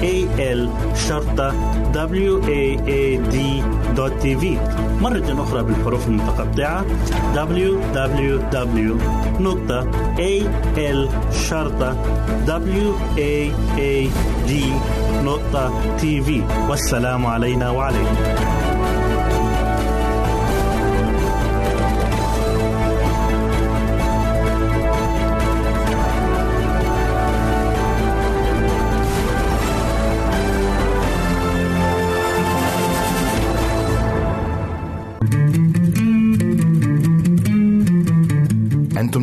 www.al waad.tv مرة أخرى بالحروف المتقطعة. Www.al-waad.tv والسلام علينا وعليكم.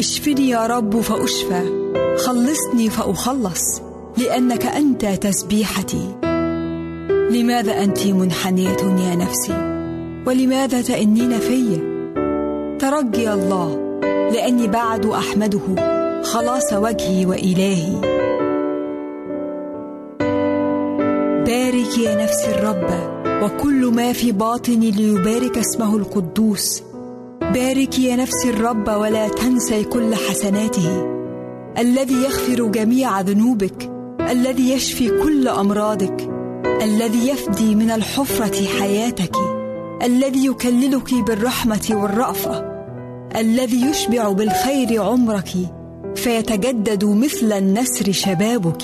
اشفني يا رب فأشفى. خلصني فأخلص لأنك أنت تسبيحتي. لماذا أنت منحنية يا نفسي؟ ولماذا تأنين في ترجي الله لأني بعد أحمده. خلاص وجهي وإلهي. بارك يا نفسي الرب وكل ما في باطني ليبارك اسمه القدوس. بارك يا نفسي الرب ولا تنسي كل حسناته. الذي يغفر جميع ذنوبك الذي يشفي كل أمراضك الذي يفدي من الحفرة حياتك الذي يكللك بالرحمة والرأفة الذي يشبع بالخير عمرك فيتجدد مثل النسر شبابك.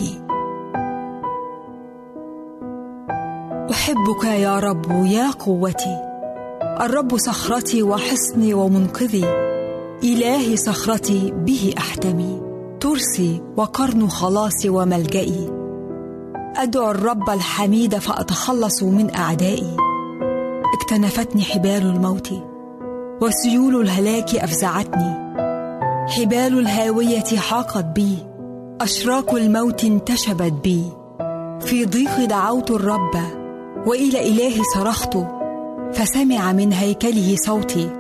أحبك يا رب يا قوتي الرب صخرتي وحصني ومنقذي. إلهي صخرتي به أحتمي. ترسي وقرن خلاصي وملجئي. أدعو الرب الحميد فأتخلص من أعدائي. اكتنفتني حبال الموت وسيول الهلاك أفزعتني. حبال الهاوية حاقت بي أشراك الموت انتشبت بي. في ضيق دعوت الرب وإلى إلهي صرخت. فسمع من هيكله صوتي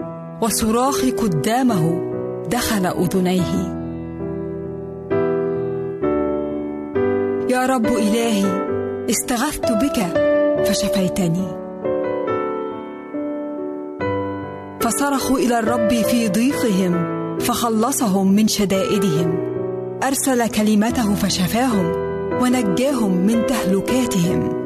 وصراخي قدامه دخل أذنيه. يا رب إلهي استغثت بك فشفيتني. فصرخوا إلى الرب في ضيقهم فخلصهم من شدائدهم. أرسل كلمته فشفاهم ونجاهم من تهلكاتهم.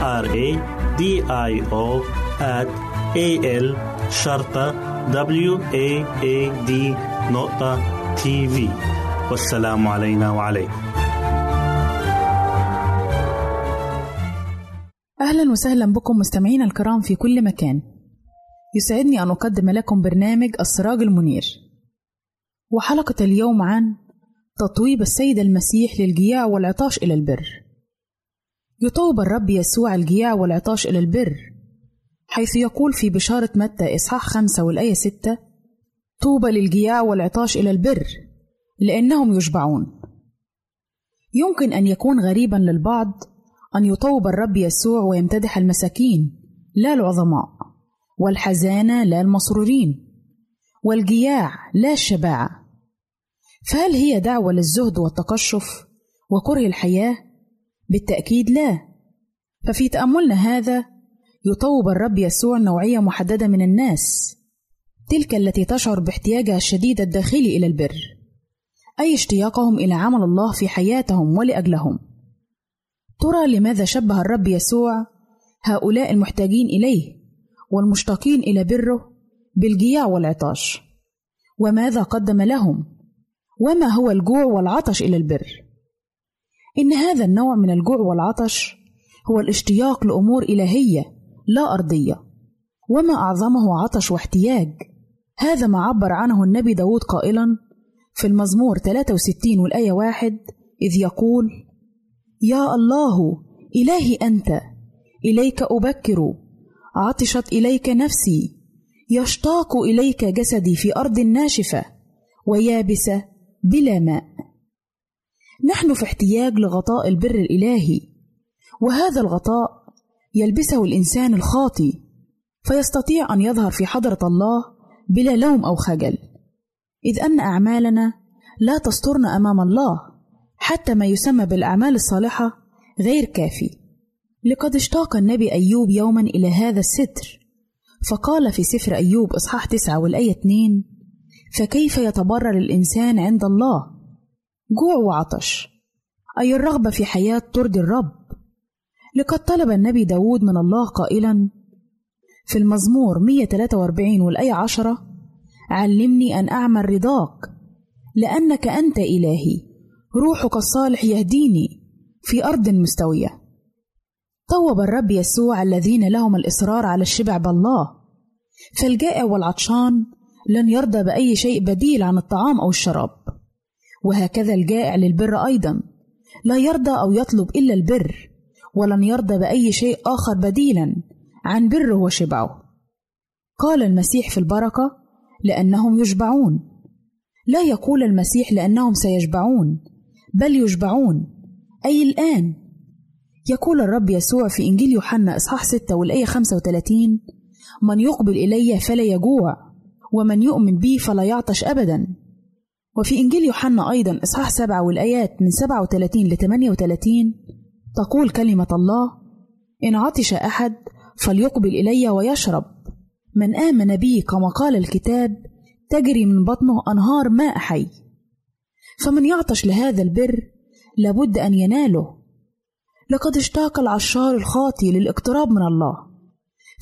R A D I O at A L شرطة W A A D نقطة تي في والسلام علينا وعليكم. أهلا وسهلا بكم مستمعينا الكرام في كل مكان. يسعدني أن أقدم لكم برنامج السراج المنير. وحلقة اليوم عن تطويب السيد المسيح للجياع والعطاش إلى البر. يطوب الرب يسوع الجياع والعطاش إلى البر حيث يقول في بشارة متى إصحاح خمسة والآية ستة طوبى للجياع والعطاش إلى البر لأنهم يشبعون يمكن أن يكون غريبا للبعض أن يطوب الرب يسوع ويمتدح المساكين لا العظماء والحزانة لا المسرورين والجياع لا الشباعة فهل هي دعوة للزهد والتقشف وكره الحياة؟ بالتأكيد لا. ففي تأملنا هذا يطوب الرب يسوع نوعية محددة من الناس تلك التي تشعر باحتياجها الشديد الداخلي إلى البر أي اشتياقهم إلى عمل الله في حياتهم ولأجلهم. ترى لماذا شبه الرب يسوع هؤلاء المحتاجين إليه والمشتاقين إلى بره بالجياع والعطاش؟ وماذا قدم لهم؟ وما هو الجوع والعطش إلى البر؟ إن هذا النوع من الجوع والعطش هو الاشتياق لأمور إلهية لا أرضية وما أعظمه عطش واحتياج. هذا ما عبر عنه النبي داود قائلا في المزمور 63 والآية واحد إذ يقول يا الله إلهي أنت إليك أبكر عطشت إليك نفسي يشتاق إليك جسدي في أرض ناشفة ويابسة بلا ماء. نحن في احتياج لغطاء البر الإلهي وهذا الغطاء يلبسه الإنسان الخاطي فيستطيع أن يظهر في حضرة الله بلا لوم أو خجل. إذ أن أعمالنا لا تسترنا أمام الله حتى ما يسمى بالأعمال الصالحة غير كافي. لقد اشتاق النبي أيوب يوما إلى هذا الستر فقال في سفر أيوب إصحاح تسعة والآية اتنين فكيف يتبرر الإنسان عند الله؟ جوع وعطش. أي الرغبة في حياة ترضي الرب؟ لقد طلب النبي داود من الله قائلا في المزمور 143 والآية عشرة علمني أن أعمل رضاك لأنك أنت إلهي روحك الصالح يهديني في أرض مستوية. طوب الرب يسوع الذين لهم الإصرار على الشبع بالله. فالجائع والعطشان لن يرضى بأي شيء بديل عن الطعام أو الشراب. وهكذا الجائع للبر أيضا. لا يرضى أو يطلب إلا البر ولن يرضى بأي شيء آخر بديلا عن بره وشبعه. قال المسيح في البركة لأنهم يشبعون. لا يقول المسيح لأنهم سيشبعون بل يشبعون. أي الآن؟ يقول الرب يسوع في إنجيل يوحنا إصحاح 6 والآية 35 من يقبل إلي فلا يجوع ومن يؤمن بي فلا يعطش أبدا. وفي إنجيل يوحنا أيضا إصحاح 7 والآيات من 37 ل 38 تقول كلمة الله إن عطش أحد فليقبل إلي ويشرب. من آمن بي كما قال الكتاب تجري من بطنه أنهار ماء حي. فمن يعطش لهذا البر لابد أن يناله. لقد اشتاق العشار الخاطي للاقتراب من الله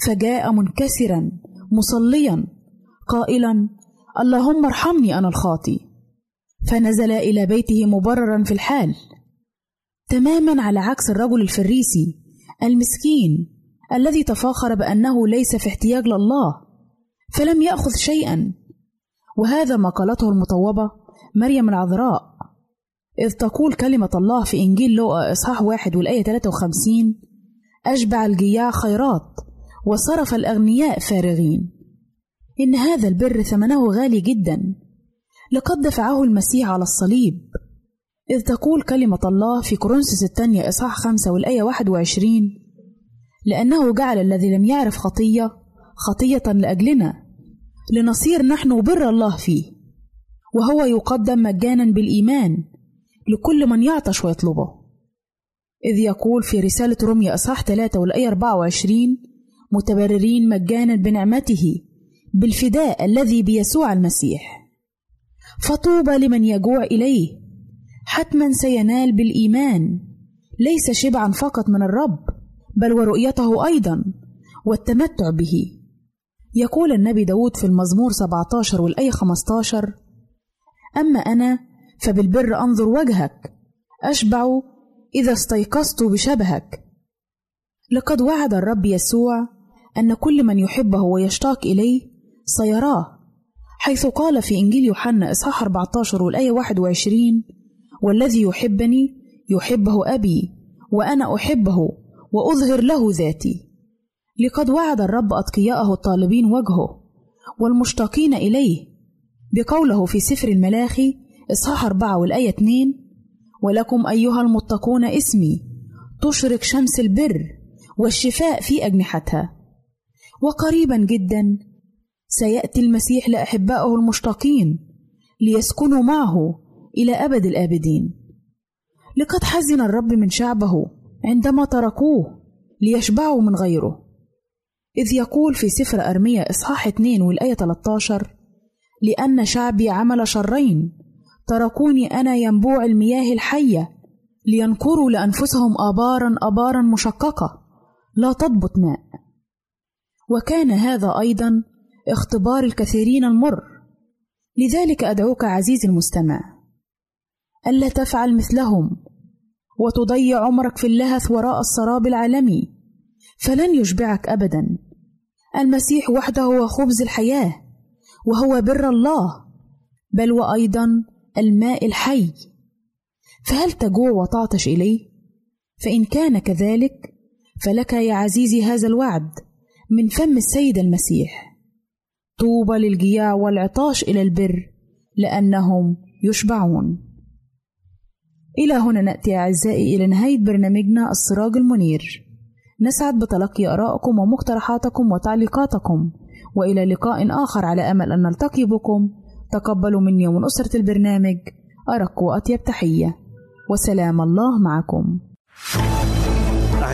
فجاء منكسرا مصليا قائلا اللهم ارحمني أنا الخاطي. فنزل إلى بيته مبررا في الحال. تماما على عكس الرجل الفريسي المسكين الذي تفاخر بأنه ليس في احتياج لله فلم يأخذ شيئا. وهذا ما قالته المطوبة مريم العذراء. إذ تقول كلمة الله في إنجيل لوقا إصحاح واحد والآية 53 أشبع الجياع خيرات وصرف الأغنياء فارغين. إن هذا البر ثمنه غالي جدا. لقد دفعه المسيح على الصليب. إذ تقول كلمة الله في كورنثوس الثانية إصحاح خمسة والآية 21 لأنه جعل الذي لم يعرف خطية خطية لأجلنا لنصير نحن بر الله فيه وهو يقدم مجانا بالإيمان لكل من يعطش ويطلبه. إذ يقول في رسالة روميا أصحاح 3 والآية 24 متبررين مجانا بنعمته بالفداء الذي بيسوع المسيح. فطوبى لمن يجوع إليه. حتما سينال بالإيمان. ليس شبعا فقط من الرب بل ورؤيته أيضا والتمتع به. يقول النبي داود في المزمور 17 والآية 15 أما أنا فبالبر أنظر وجهك. أشبع إذا استيقظت بشبهك. لقد وعد الرب يسوع أن كل من يحبه ويشتاق إليه سيراه. حيث قال في إنجيل يوحنا إصحاح 14 والآية 21 والذي يحبني يحبه أبي وأنا أحبه وأظهر له ذاتي. لقد وعد الرب أتقياءه الطالبين وجهه والمشتاقين إليه بقوله في سفر الملاخي إصحاح أربعة والآية اتنين ولكم أيها المتقون اسمي تشرق شمس البر والشفاء في أجنحتها. وقريبا جدا سيأتي المسيح لأحبائه المشتاقين ليسكنوا معه إلى أبد الآبدين. لقد حزن الرب من شعبه عندما تركوه ليشبعوا من غيره. إذ يقول في سفر أرميا إصحاح 2 والآية 13 لأن شعبي عمل شرين تركوني أنا ينبوع المياه الحية لينكروا لأنفسهم آبارا آبارا مشققة لا تضبط ماء. وكان هذا أيضا اختبار الكثيرين المر. لذلك أدعوك عزيزي المستمع ألا تفعل مثلهم وتضيع عمرك في اللهث وراء السراب العالمي. فلن يشبعك أبدا. المسيح وحده هو خبز الحياة وهو بر الله بل وأيضا الماء الحي. فهل تجوع وتعطش إليه؟ فإن كان كذلك فلك يا عزيزي هذا الوعد من فم السيد المسيح. طوبى للجياع والعطاش إلى البر لأنهم يشبعون. إلى هنا نأتي أعزائي إلى نهاية برنامجنا السراج المنير. نسعد بتلقي آرائكم ومقترحاتكم وتعليقاتكم وإلى لقاء آخر على أمل أن نلتقي بكم. تقبلوا مني ومن أسرة البرنامج أرق وأطيب تحية وسلام الله معكم.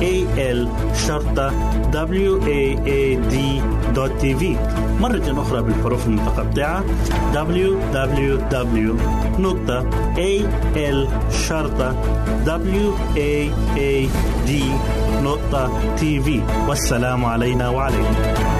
www.al-waad.tv مرة أخرى بالحروف المتقطعة. Www www.al-waad.tv والسلام علينا وعليكم.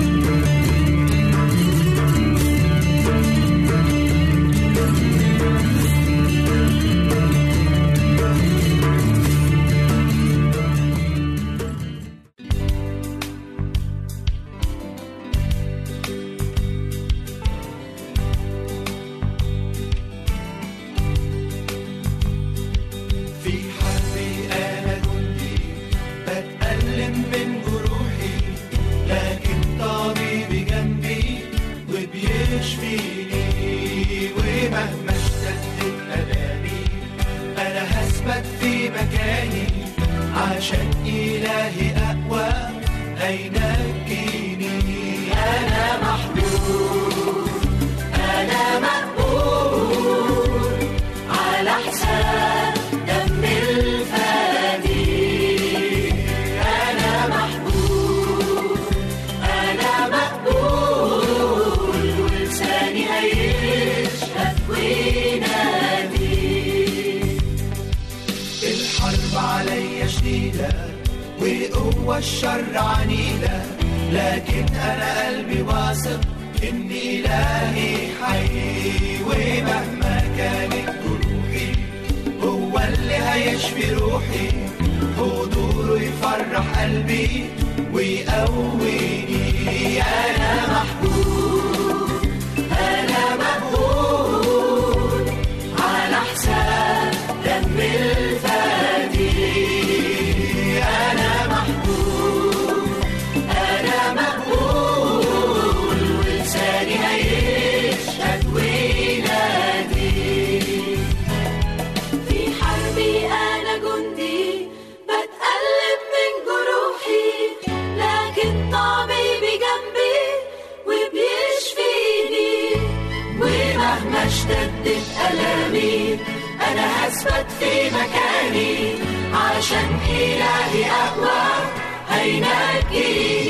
إن إلهي حي ومهما كانت جروحي هو اللي هيشفي روحي. حضوره يفرح قلبي ويقويني. أنا محبوب إلهي أقوى هينجيني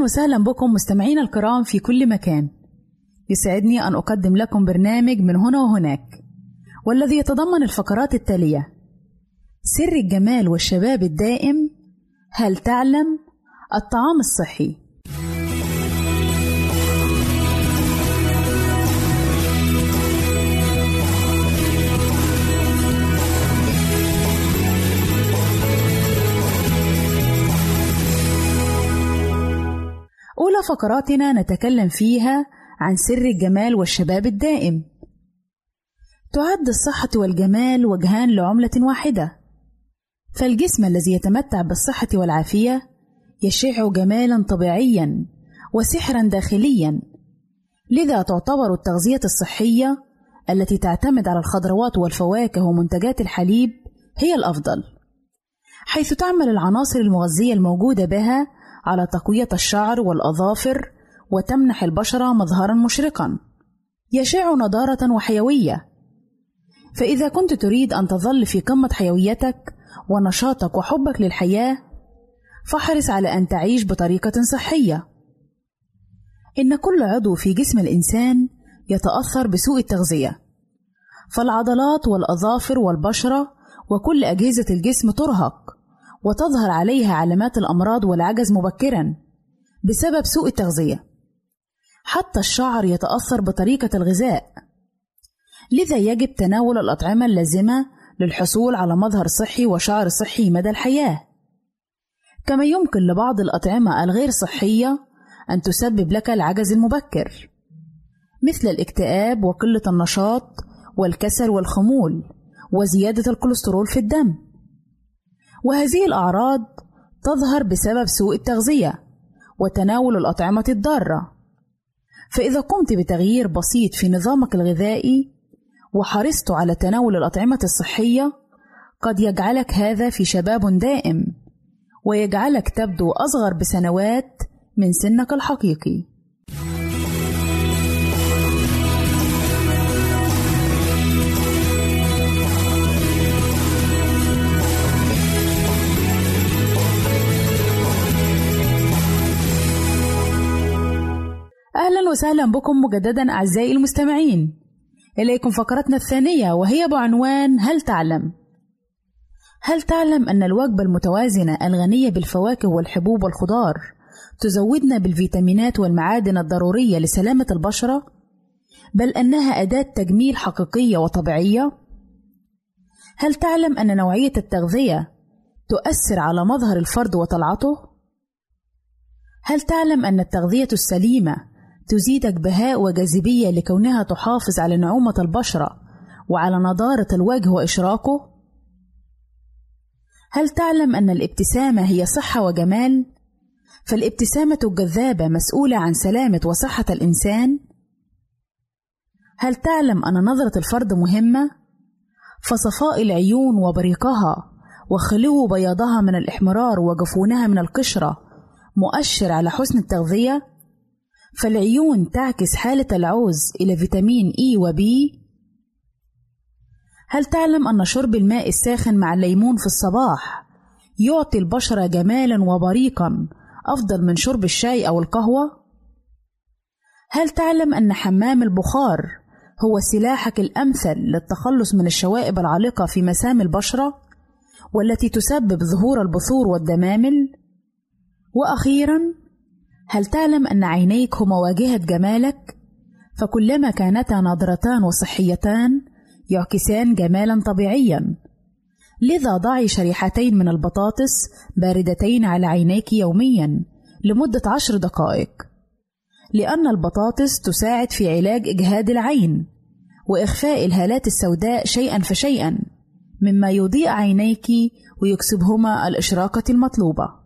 أهلا وسهلا بكم مستمعينا الكرام في كل مكان. يسعدني أن أقدم لكم برنامج من هنا وهناك والذي يتضمن الفقرات التالية سر الجمال والشباب الدائم هل تعلم؟ الطعام الصحي. فقراتنا نتكلم فيها عن سر الجمال والشباب الدائم. تعد الصحة والجمال وجهان لعملة واحدة. فالجسم الذي يتمتع بالصحة والعافية يشع جمالا طبيعيا وسحرا داخليا. لذا تعتبر التغذية الصحية التي تعتمد على الخضروات والفواكه ومنتجات الحليب هي الأفضل. حيث تعمل العناصر المغذية الموجودة بها على تقوية الشعر والأظافر وتمنح البشرة مظهرا مشرقا. يشع نضارة وحيوية. فإذا كنت تريد أن تظل في قمة حيويتك ونشاطك وحبك للحياة فاحرص على أن تعيش بطريقة صحية. إن كل عضو في جسم الإنسان يتأثر بسوء التغذية. فالعضلات والأظافر والبشرة وكل أجهزة الجسم ترهق. وتظهر عليها علامات الأمراض والعجز مبكرا بسبب سوء التغذية. حتى الشعر يتأثر بطريقة الغذاء. لذا يجب تناول الأطعمة اللازمة للحصول على مظهر صحي وشعر صحي مدى الحياة. كما يمكن لبعض الأطعمة الغير صحية أن تسبب لك العجز المبكر مثل الاكتئاب وقلة النشاط والكسل والخمول وزيادة الكوليسترول في الدم. وهذه الأعراض تظهر بسبب سوء التغذية وتناول الأطعمة الضارة. فإذا قمت بتغيير بسيط في نظامك الغذائي وحرصت على تناول الأطعمة الصحية قد يجعلك هذا في شباب دائم ويجعلك تبدو أصغر بسنوات من سنك الحقيقي. وسهلا بكم مجددا أعزائي المستمعين إليكم فقرتنا الثانية وهي بعنوان هل تعلم؟ هل تعلم أن الوجبة المتوازنة الغنية بالفواكه والحبوب والخضار تزودنا بالفيتامينات والمعادن الضرورية لسلامة البشرة؟ بل أنها أداة تجميل حقيقية وطبيعية؟ هل تعلم أن نوعية التغذية تؤثر على مظهر الفرد وطلعته؟ هل تعلم أن التغذية السليمة تزيدك بهاء وجاذبية لكونها تحافظ على نعومة البشرة وعلى نضارة الوجه وإشراقه؟ هل تعلم أن الابتسامة هي صحة وجمال؟ فالابتسامة الجذابة مسؤولة عن سلامة وصحة الإنسان؟ هل تعلم أن نظرة الفرد مهمة؟ فصفاء العيون وبريقها وخلو بياضها من الإحمرار وجفونها من القشرة مؤشر على حسن التغذية؟ فالعيون تعكس حالة العوز إلى فيتامين إي وبي؟ هل تعلم أن شرب الماء الساخن مع الليمون في الصباح يعطي البشرة جمالا وبريقا أفضل من شرب الشاي أو القهوة؟ هل تعلم أن حمام البخار هو سلاحك الأمثل للتخلص من الشوائب العالقة في مسام البشرة والتي تسبب ظهور البثور والدمامل؟ وأخيرا هل تعلم أن عينيك هما واجهة جمالك؟ فكلما كانتا نضرتان وصحيتان يعكسان جمالا طبيعيا. لذا ضعي شريحتين من البطاطس باردتين على عينيك يوميا لمدة عشر دقائق. لأن البطاطس تساعد في علاج إجهاد العين وإخفاء الهالات السوداء شيئا فشيئا مما يضيء عينيك ويكسبهما الإشراقة المطلوبة.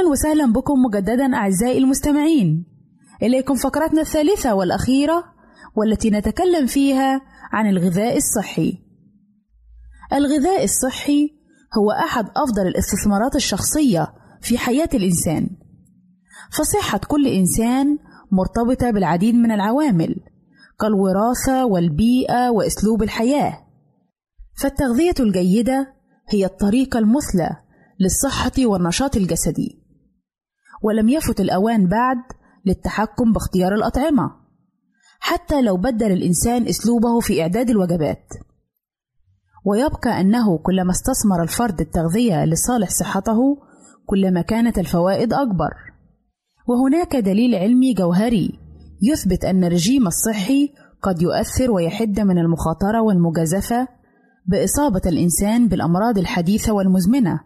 أهلا وسهلا بكم مجددا أعزائي المستمعين. إليكم فقرتنا الثالثة والأخيرة والتي نتكلم فيها عن الغذاء الصحي. الغذاء الصحي هو أحد أفضل الاستثمارات الشخصية في حياة الإنسان. فصحة كل إنسان مرتبطة بالعديد من العوامل كالوراثة والبيئة وأسلوب الحياة. فالتغذية الجيدة هي الطريقة المثلى للصحة والنشاط الجسدي. ولم يفت الأوان بعد للتحكم باختيار الأطعمة حتى لو بدل الإنسان أسلوبه في إعداد الوجبات. ويبقى أنه كلما استثمر الفرد التغذية لصالح صحته كلما كانت الفوائد أكبر. وهناك دليل علمي جوهري يثبت أن الرجيم الصحي قد يؤثر ويحد من المخاطرة والمجازفة بإصابة الإنسان بالأمراض الحديثة والمزمنة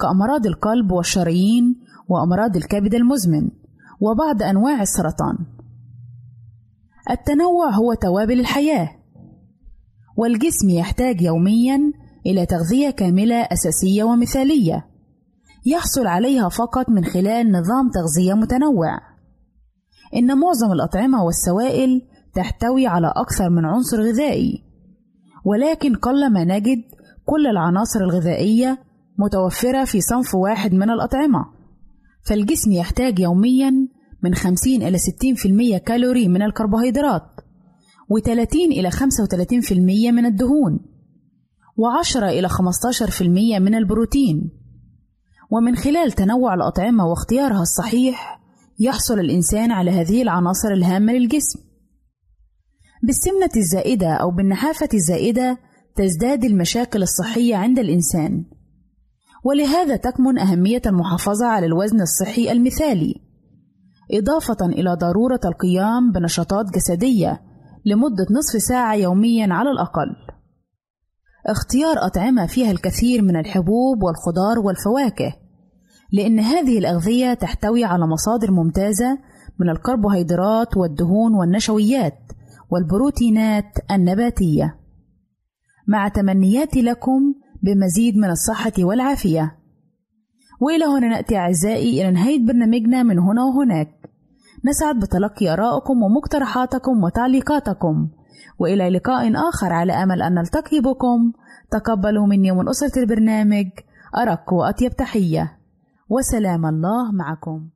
كأمراض القلب والشرايين وأمراض الكبد المزمن وبعض أنواع السرطان. التنوع هو توابل الحياة، والجسم يحتاج يوميًا إلى تغذية كاملة أساسية ومثالية، يحصل عليها فقط من خلال نظام تغذية متنوع. إن معظم الأطعمة والسوائل تحتوي على أكثر من عنصر غذائي، ولكن قلما نجد كل العناصر الغذائية متوفرة في صنف واحد من الأطعمة فالجسم يحتاج يوميا من 50 إلى 60% كالوري من الكربوهيدرات و30 إلى 35% من الدهون و10 إلى 15% من البروتين. ومن خلال تنوع الأطعمة واختيارها الصحيح يحصل الإنسان على هذه العناصر الهامة للجسم. بالسمنة الزائدة أو بالنحافة الزائدة تزداد المشاكل الصحية عند الإنسان. ولهذا تكمن أهمية المحافظة على الوزن الصحي المثالي إضافة إلى ضرورة القيام بنشاطات جسدية لمدة نصف ساعة يوميا على الأقل. اختيار أطعمة فيها الكثير من الحبوب والخضار والفواكه لأن هذه الأغذية تحتوي على مصادر ممتازة من الكربوهيدرات والدهون والنشويات والبروتينات النباتية. مع تمنياتي لكم بمزيد من الصحة والعافية. وإلى هنا نأتي أعزائي إلى نهاية برنامجنا من هنا وهناك. نسعد بتلقي آرائكم ومقترحاتكم وتعليقاتكم. وإلى لقاء آخر على أمل أن نلتقي بكم. تقبلوا مني ومن أسرة البرنامج. أرق وأطيب تحية. وسلام الله معكم.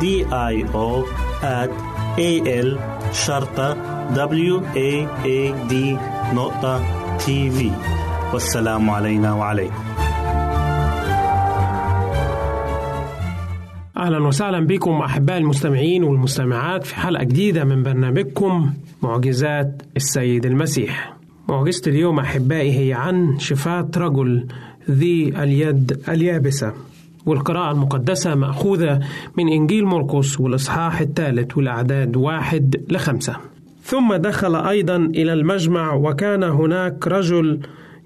D I O at A L شرطة W A A D نقطة تي في والسلام علينا وعليكم أهلا وسهلا بكم احباء المستمعين والمستمعات في حلقة جديدة من برنامجكم معجزات السيد المسيح. معجزة اليوم أحبائي هي عن شفاة رجل ذي اليد اليابسة. والقراءة المقدسة مأخوذة من إنجيل مرقس والإصحاح الثالث والأعداد واحد لخمسة. ثم دخل أيضا إلى المجمع وكان هناك رجل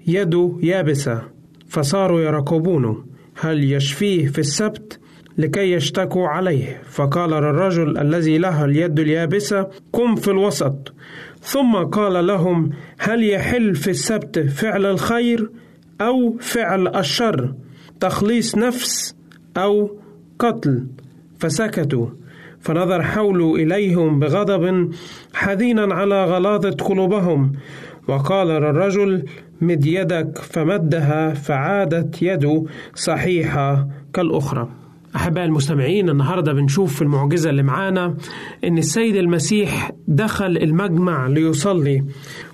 يده يابسة فصاروا يرقبونه هل يشفيه في السبت؟ لكي يشتكوا عليه فقال للرجل الذي له اليد اليابسة قم في الوسط ثم قال لهم هل يحل في السبت فعل الخير أو فعل الشر تخليص نفس أو قتل فسكتوا. فنظر حوله إليهم بغضب حزينا على غلاظة قلوبهم. وقال للرجل مد يدك. فمدها فعادت يده صحيحة كالأخرى. أحباء المستمعين النهاردة بنشوف في المعجزة اللي معانا إن السيد المسيح دخل المجمع ليصلي.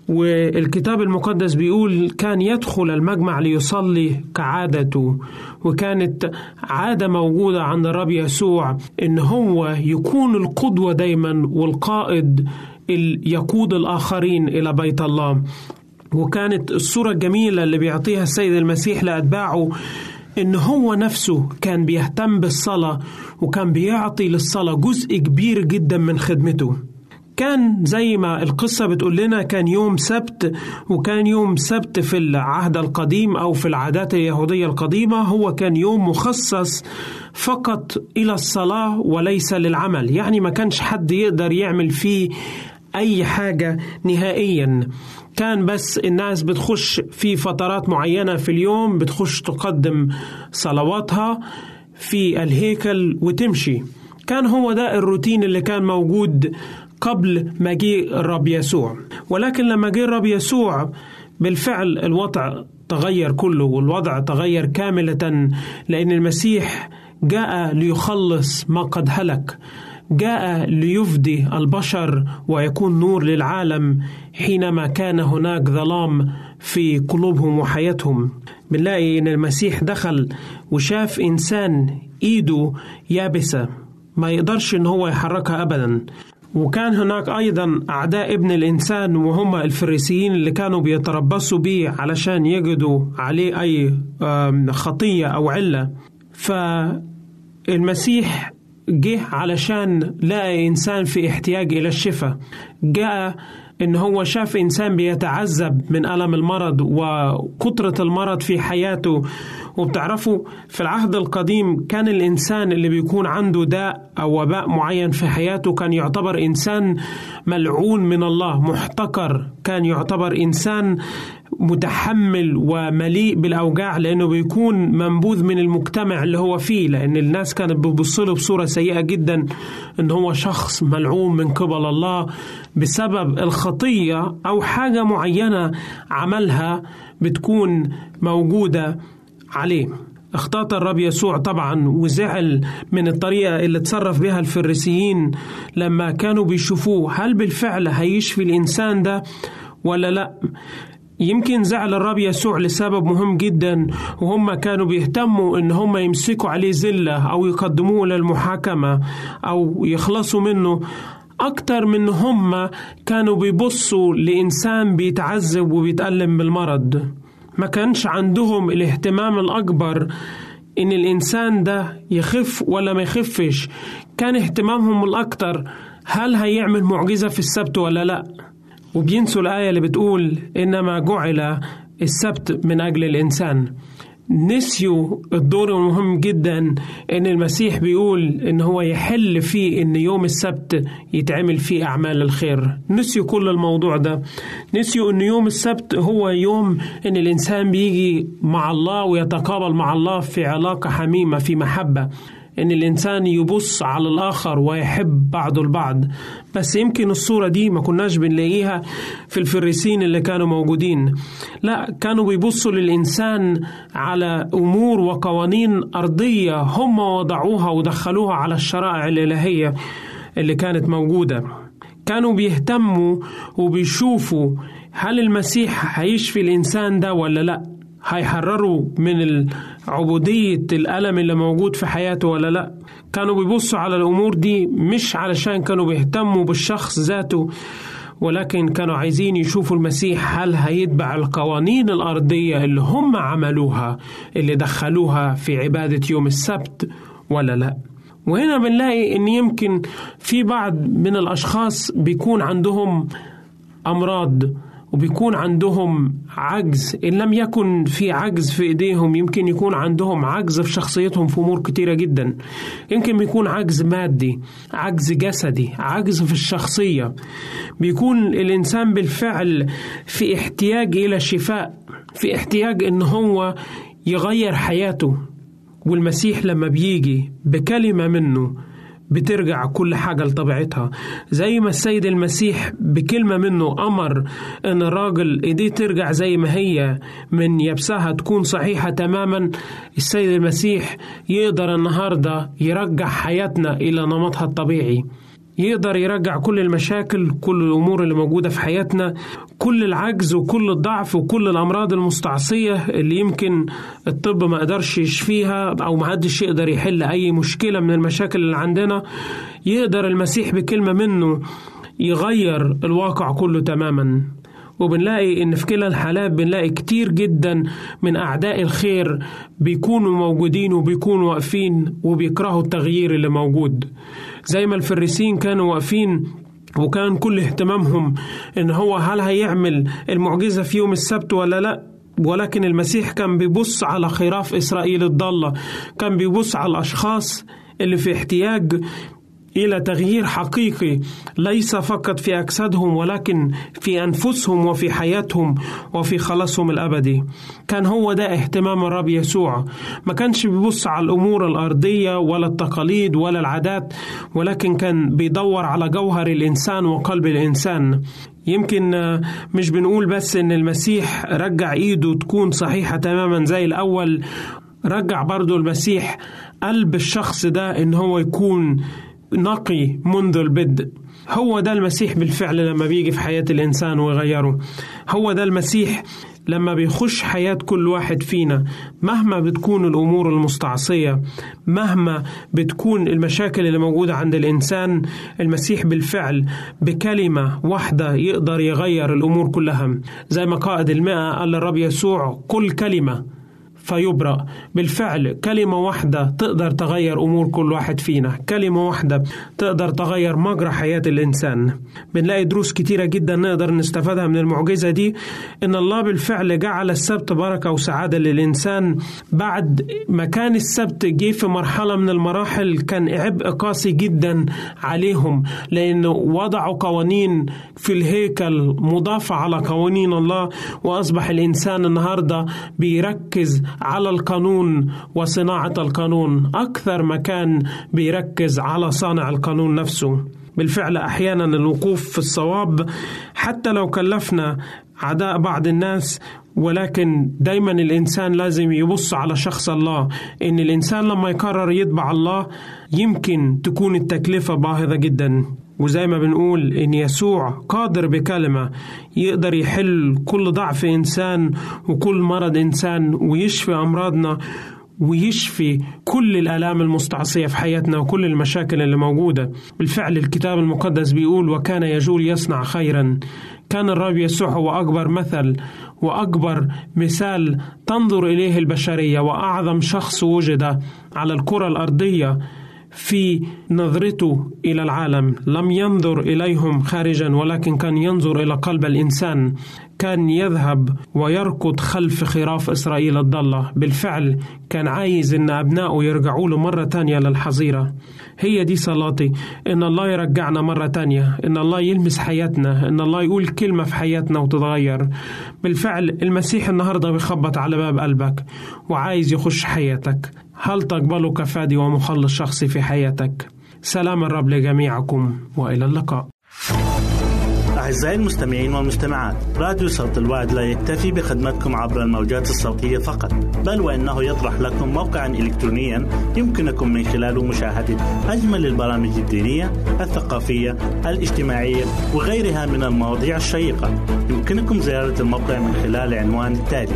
والكتاب المقدس بيقول كان يدخل المجمع ليصلي كعادته وكانت عادة موجودة عند الرب يسوع إن هو يكون القدوة دايما والقائد يقود الآخرين إلى بيت الله. وكانت الصورة الجميلة اللي بيعطيها السيد المسيح لأتباعه إن هو نفسه كان بيهتم بالصلاة وكان بيعطي للصلاة جزء كبير جدا من خدمته. كان زي ما القصة بتقول لنا كان يوم سبت وكان يوم سبت في العهد القديم أو في العادات اليهودية القديمة هو كان يوم مخصص فقط إلى الصلاة وليس للعمل. يعني ما كانش حد يقدر يعمل فيه أي حاجة نهائيا. كان بس الناس بتخش في فترات معينة في اليوم بتخش تقدم صلواتها في الهيكل وتمشي. كان هو ده الروتين اللي كان موجود قبل مجيء الرب يسوع. ولكن لما جه الرب يسوع بالفعل الوضع تغير كله والوضع تغير كاملة لأن المسيح جاء ليخلص ما قد هلك. جاء ليفدي البشر ويكون نور للعالم حينما كان هناك ظلام في قلوبهم وحياتهم. بنلاقي إن المسيح دخل وشاف إنسان إيده يابسة ما يقدرش إن هو يحركها ابدا. وكان هناك أيضا أعداء ابن الإنسان وهم الفريسيين اللي كانوا بيتربصوا بيه علشان يجدوا عليه أي خطية أو علة. فالمسيح جه علشان لقى إنسان في احتياج إلى الشفاء. جاء إن هو شاف إنسان بيتعذب من ألم المرض وكترة المرض في حياته. وبتعرفوا في العهد القديم كان الإنسان اللي بيكون عنده داء أو وباء معين في حياته كان يعتبر إنسان ملعون من الله محتقر كان يعتبر إنسان متحمل ومليء بالأوجاع لأنه بيكون منبوذ من المجتمع اللي هو فيه لأن الناس كانت بتبص له بصورة سيئة جدا إن هو شخص ملعون من قبل الله بسبب الخطيه أو حاجة معينة عملها بتكون موجودة عليه. اختاط الرب يسوع طبعا وزعل من الطريقة اللي تصرف بها الفريسيين لما كانوا بيشوفوه هل بالفعل هيشفي الإنسان ده ولا لأ؟ يمكن زعل الرب يسوع لسبب مهم جدا وهم كانوا بيهتموا إن هم يمسكوا عليه زلة أو يقدموه للمحاكمة أو يخلصوا منه. أكتر من هم كانوا بيبصوا لإنسان بيتعذب وبيتألم بالمرض. ما كانش عندهم الاهتمام الأكبر إن الإنسان ده يخف ولا ما يخفش. كان اهتمامهم الأكتر هل هيعمل معجزة في السبت ولا لأ؟ وبينسوا الآية اللي بتقول إنما جعل السبت من أجل الإنسان. نسيوا الدور المهم جدا إن المسيح بيقول إن هو يحل فيه إن يوم السبت يتعمل فيه أعمال الخير. نسيوا كل الموضوع ده. نسيوا إن يوم السبت هو يوم إن الإنسان بيجي مع الله ويتقابل مع الله في علاقة حميمة في محبة. إن الإنسان يبص على الآخر ويحب بعضه البعض. بس يمكن الصورة دي ما كناش بنلاقيها في الفريسين اللي كانوا موجودين. لا كانوا بيبصوا للإنسان على أمور وقوانين أرضية هم وضعوها ودخلوها على الشرائع الإلهية اللي كانت موجودة. كانوا بيهتموا وبيشوفوا هل المسيح هيشفي الإنسان ده ولا لا. هيحرروا من عبودية الألم اللي موجود في حياته ولا لأ؟ كانوا بيبصوا على الأمور دي مش علشان كانوا بيهتموا بالشخص ذاته ولكن كانوا عايزين يشوفوا المسيح هل هيتبع القوانين الأرضية اللي هم عملوها اللي دخلوها في عبادة يوم السبت ولا لأ؟ وهنا بنلاقي إن يمكن في بعض من الأشخاص بيكون عندهم أمراض وبيكون عندهم عجز. إن لم يكن في عجز في إيديهم يمكن يكون عندهم عجز في شخصيتهم في أمور كتيرة جدا. يمكن بيكون عجز مادي عجز جسدي عجز في الشخصية. بيكون الإنسان بالفعل في احتياج إلى شفاء في احتياج إن هو يغير حياته. والمسيح لما بيجي بكلمة منه بترجع كل حاجة لطبيعتها. زي ما السيد المسيح بكلمة منه أمر أن الراجل إيديه ترجع زي ما هي من يبسها تكون صحيحة تماما السيد المسيح يقدر النهاردة يرجع حياتنا إلى نمطها الطبيعي. يقدر يرجع كل المشاكل كل الأمور اللي موجودة في حياتنا كل العجز وكل الضعف وكل الأمراض المستعصية اللي يمكن الطب ما قدرش يشفيها أو ما حدش يقدر يحل أي مشكلة من المشاكل اللي عندنا. يقدر المسيح بكلمة منه يغير الواقع كله تماما. وبنلاقي إن في كلا الحالات بنلاقي كتير جدا من أعداء الخير بيكونوا موجودين وبيكونوا واقفين وبيكرهوا التغيير اللي موجود. زي ما الفريسين كانوا واقفين وكان كل اهتمامهم إن هو هل هيعمل المعجزة في يوم السبت ولا لأ؟ ولكن المسيح كان بيبص على خراف إسرائيل الضالة كان بيبص على الأشخاص اللي في احتياج إلى تغيير حقيقي ليس فقط في أجسادهم ولكن في أنفسهم وفي حياتهم وفي خلاصهم الأبدي. كان هو ده اهتمام الرب يسوع. ما كانش بيبص على الأمور الأرضية ولا التقاليد ولا العادات ولكن كان بيدور على جوهر الإنسان وقلب الإنسان. يمكن مش بنقول بس إن المسيح رجع إيده تكون صحيحة تماما زي الأول رجع برضو المسيح قلب الشخص ده إن هو يكون نقي منذ البدء. هو ده المسيح بالفعل لما بيجي في حياة الإنسان ويغيره. هو ده المسيح لما بيخش حياة كل واحد فينا. مهما بتكون الأمور المستعصية مهما بتكون المشاكل اللي موجودة عند الإنسان المسيح بالفعل بكلمة واحدة يقدر يغير الأمور كلها. زي ما قائد المئة قال للرب يسوع كل كلمة فيبرأ. بالفعل كلمة واحدة تقدر تغير أمور كل واحد فينا. كلمة واحدة تقدر تغير مجرى حياة الإنسان. بنلاقي دروس كتيرة جدا نقدر نستفادها من المعجزة دي. إن الله بالفعل جعل السبت بركة وسعادة للإنسان. بعد ما كان السبت جه في مرحلة من المراحل كان عبء قاسي جدا عليهم. لأنه وضعوا قوانين في الهيكل مضافة على قوانين الله وأصبح الإنسان النهاردة بيركز على القانون وصناعة القانون. أكثر ما كان بيركز على صانع القانون نفسه. بالفعل أحيانا الوقوف في الصواب. حتى لو كلفنا عداء بعض الناس ولكن دايما الإنسان لازم يبص على شخص الله. إن الإنسان لما يقرر يتبع الله يمكن تكون التكلفة باهظة جدا. وزي ما بنقول إن يسوع قادر بكلمة يقدر يحل كل ضعف إنسان وكل مرض إنسان ويشفي أمراضنا ويشفي كل الآلام المستعصية في حياتنا وكل المشاكل اللي موجودة. بالفعل الكتاب المقدس بيقول وكان يجول يصنع خيرا. كان الرب يسوع هو أكبر مثل وأكبر مثال تنظر إليه البشرية وأعظم شخص وجد على الكرة الأرضية. في نظرته إلى العالم لم ينظر إليهم خارجا ولكن كان ينظر إلى قلب الإنسان. كان يذهب ويركض خلف خراف إسرائيل الضالة. بالفعل كان عايز إن أبنائه يرجعوا له مرة تانية للحظيرة. هي دي صلاتي إن الله يرجعنا مرة تانية إن الله يلمس حياتنا إن الله يقول كلمة في حياتنا وتتغير. بالفعل المسيح النهارده بيخبط على باب قلبك وعايز يخش حياتك. هل تقبله كفادي ومخلص شخصي في حياتك؟ سلام الرب لجميعكم وإلى اللقاء. أعزائي المستمعين والمستمعات راديو صوت الوعد لا يكتفي بخدمتكم عبر الموجات الصوتية فقط بل وإنه يطرح لكم موقعا إلكترونيا يمكنكم من خلاله مشاهدة أجمل البرامج الدينية الثقافية الاجتماعية وغيرها من المواضيع الشيقة. يمكنكم زيارة الموقع من خلال العنوان التالي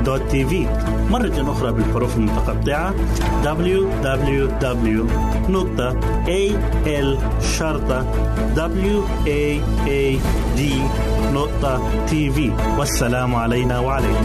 www.al-waad.tv مرة أخرى بالحروف المتقطعة. www.al-waad.tv والسلام علينا وعليكم.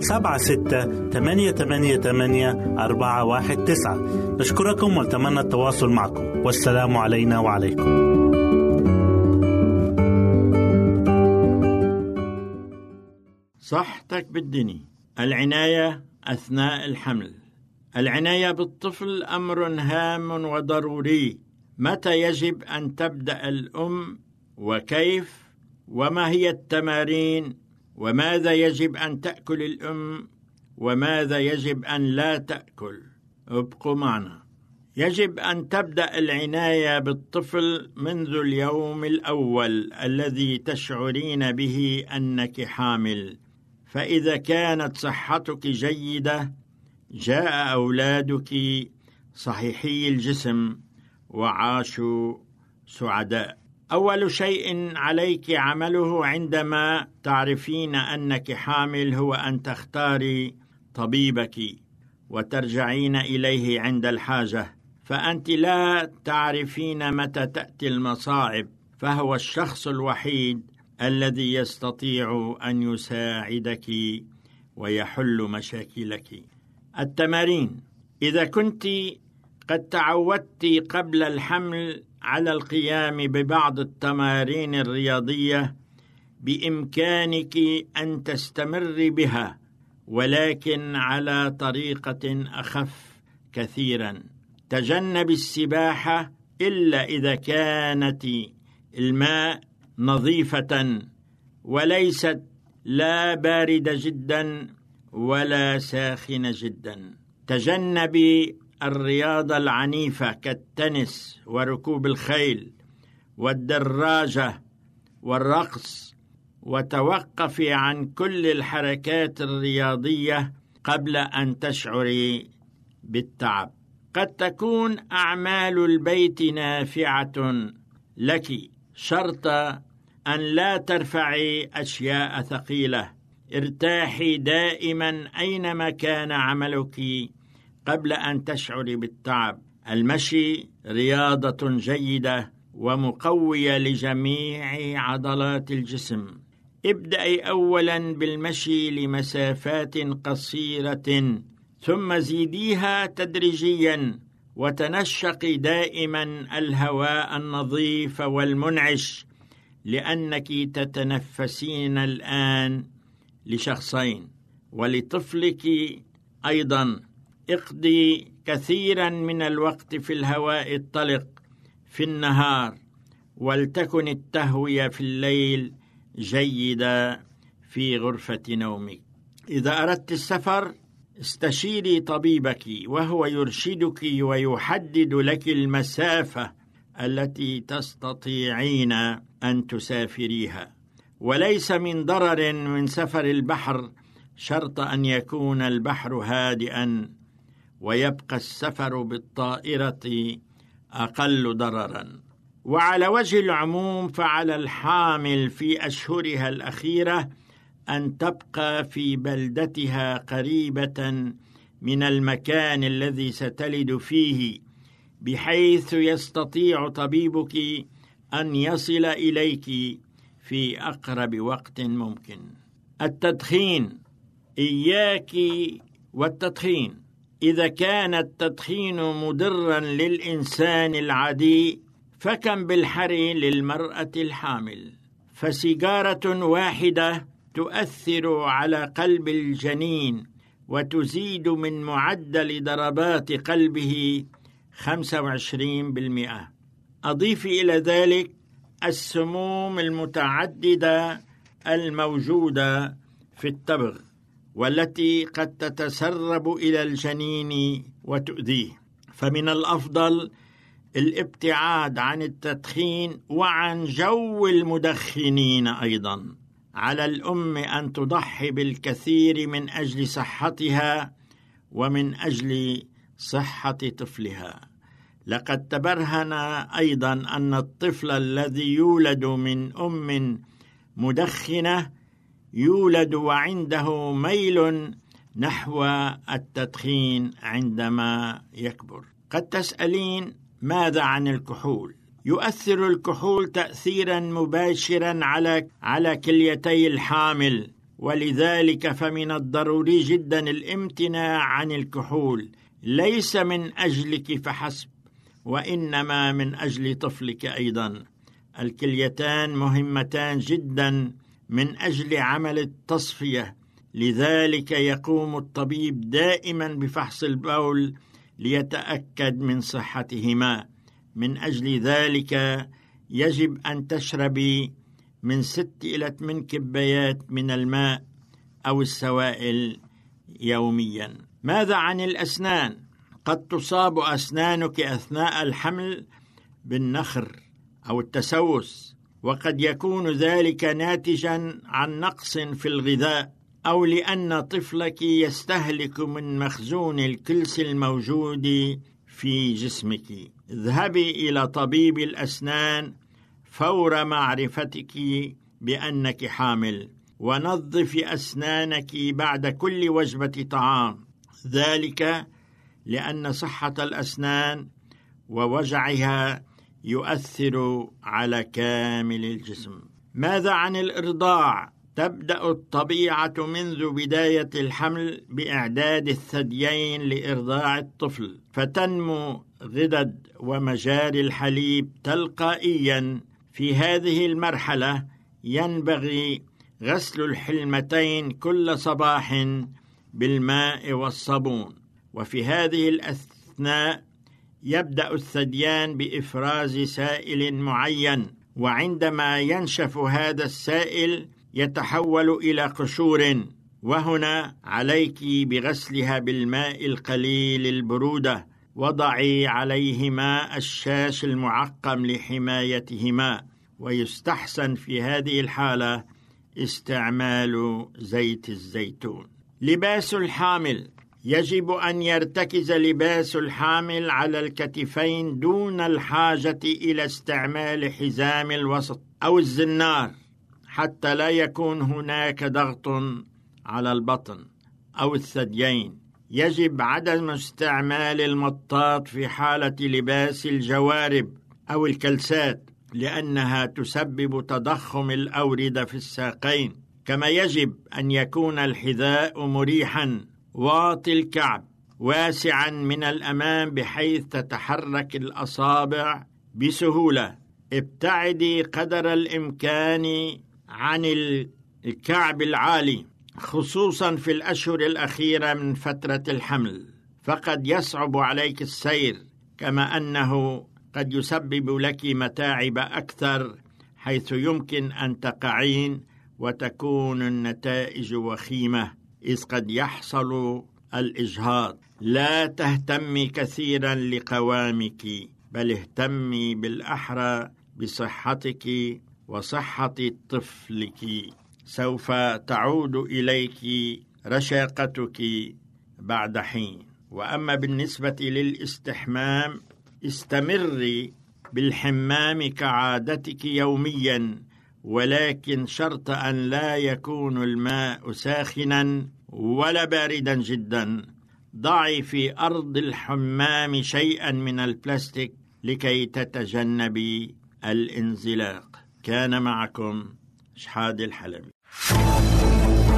سبعة ستة ثمانية ثمانية ثمانية أربعة واحد تسعة. نشكركم ونتمنى التواصل معكم. والسلام علينا وعليكم. صحتك بالدني. العناية أثناء الحمل. العناية بالطفل أمر هام وضروري. متى يجب أن تبدأ الأم؟ وكيف؟ وما هي التمارين؟ وماذا يجب أن تأكل الأم؟ وماذا يجب أن لا تأكل؟ ابقوا معنا. يجب أن تبدأ العناية بالطفل منذ اليوم الأول الذي تشعرين به أنك حامل. فإذا كانت صحتك جيدة جاء أولادك صحيحي الجسم وعاشوا سعداء. أول شيء عليك عمله عندما تعرفين أنك حامل هو أن تختاري طبيبك وترجعين إليه عند الحاجة. فأنت لا تعرفين متى تأتي المصاعب فهو الشخص الوحيد الذي يستطيع أن يساعدك ويحل مشاكلك. التمارين إذا كنت قد تعودت قبل الحمل على القيام ببعض التمارين الرياضية بإمكانك أن تستمر بها ولكن على طريقة أخف كثيرا. تجنب السباحة إلا إذا كانت الماء نظيفة وليست لا بارده جدا ولا ساخنه جدا. تجنبي الرياضة العنيفة كالتنس وركوب الخيل والدراجة والرقص وتوقفي عن كل الحركات الرياضية قبل أن تشعري بالتعب. قد تكون أعمال البيت نافعة لك شرط أن لا ترفعي أشياء ثقيلة. ارتاحي دائما أينما كان عملك قبل أن تشعري بالتعب. المشي رياضة جيدة ومقوية لجميع عضلات الجسم. ابدأي اولا بالمشي لمسافات قصيرة ثم زيديها تدريجيا وتنشقي دائما الهواء النظيف والمنعش لأنك تتنفسين الآن لشخصين ولطفلك أيضا. اقضي كثيرا من الوقت في الهواء الطلق في النهار ولتكن التهوية في الليل جيده في غرفة نومك. إذا أردت السفر استشيري طبيبك وهو يرشدك ويحدد لك المسافة التي تستطيعين أن تسافريها. وليس من ضرر من سفر البحر شرط أن يكون البحر هادئا ويبقى السفر بالطائرة أقل ضررا. وعلى وجه العموم فعلى الحامل في أشهرها الأخيرة أن تبقى في بلدتها قريبة من المكان الذي ستلد فيه بحيث يستطيع طبيبك أن يصل إليك في أقرب وقت ممكن. التدخين. إياك والتدخين. إذا كان التدخين مضرا للإنسان العادي فكم بالحري للمرأة الحامل؟ فسيجارة واحدة تؤثر على قلب الجنين وتزيد من معدل ضربات قلبه 25% أضيف إلى ذلك السموم المتعددة الموجودة في التبغ والتي قد تتسرب إلى الجنين وتؤذيه. فمن الأفضل الابتعاد عن التدخين وعن جو المدخنين أيضا. على الأم أن تضحي بالكثير من أجل صحتها ومن أجل صحة طفلها. لقد تبرهن أيضا أن الطفل الذي يولد من أم مدخنة يولد وعنده ميل نحو التدخين عندما يكبر. قد تسألين ماذا عن الكحول؟ يؤثر الكحول تأثيرا مباشرا على على كليتي الحامل ولذلك فمن الضروري جدا الامتناع عن الكحول. ليس من أجلك فحسب وإنما من أجل طفلك أيضا. الكليتان مهمتان جدا من أجل عمل التصفية. لذلك يقوم الطبيب دائما بفحص البول ليتأكد من صحتهما. من أجل ذلك يجب أن تشربي من ست إلى ثمان كبايات من الماء أو السوائل يوميا. ماذا عن الأسنان؟ قد تصاب أسنانك أثناء الحمل بالنخر أو التسوس. وقد يكون ذلك ناتجا عن نقص في الغذاء أو لأن طفلك يستهلك من مخزون الكلس الموجود في جسمك. اذهبي إلى طبيب الأسنان فور معرفتك بأنك حامل ونظفي أسنانك بعد كل وجبة طعام. ذلك لأن صحة الأسنان ووجعها يؤثر على كامل الجسم. ماذا عن الإرضاع؟ تبدأ الطبيعة منذ بداية الحمل بإعداد الثديين لإرضاع الطفل فتنمو غدد ومجاري الحليب تلقائيا. في هذه المرحلة ينبغي غسل الحلمتين كل صباح بالماء والصابون. وفي هذه الأثناء يبدأ الثديان بإفراز سائل معين وعندما ينشف هذا السائل يتحول إلى قشور وهنا عليك بغسلها بالماء القليل البرودة وضعي عليهما الشاش المعقم لحمايتهما. ويستحسن في هذه الحالة استعمال زيت الزيتون. لباس الحامل. يجب أن يرتكز لباس الحامل على الكتفين دون الحاجة إلى استعمال حزام الوسط أو الزنار حتى لا يكون هناك ضغط على البطن أو الثديين. يجب عدم استعمال المطاط في حالة لباس الجوارب أو الكلسات لأنها تسبب تضخم الأوردة في الساقين. كما يجب أن يكون الحذاء مريحا واطي الكعب واسعا من الأمام بحيث تتحرك الأصابع بسهولة. ابتعدي قدر الإمكان عن الكعب العالي خصوصا في الأشهر الأخيرة من فترة الحمل. فقد يصعب عليك السير كما أنه قد يسبب لك متاعب أكثر حيث يمكن أن تقعين وتكون النتائج وخيمة. إذ قد يحصل الإجهاض. لا تهتمي كثيرا لقوامك بل اهتمي بالأحرى بصحتك وصحة طفلك. سوف تعود إليك رشاقتك بعد حين. وأما بالنسبة للاستحمام استمري بالحمام كعادتك يوميا. ولكن شرط أن لا يكون الماء ساخنا ولا باردا جدا. ضعي في أرض الحمام شيئا من البلاستيك لكي تتجنبي الانزلاق. كان معكم شحاد الحلبي.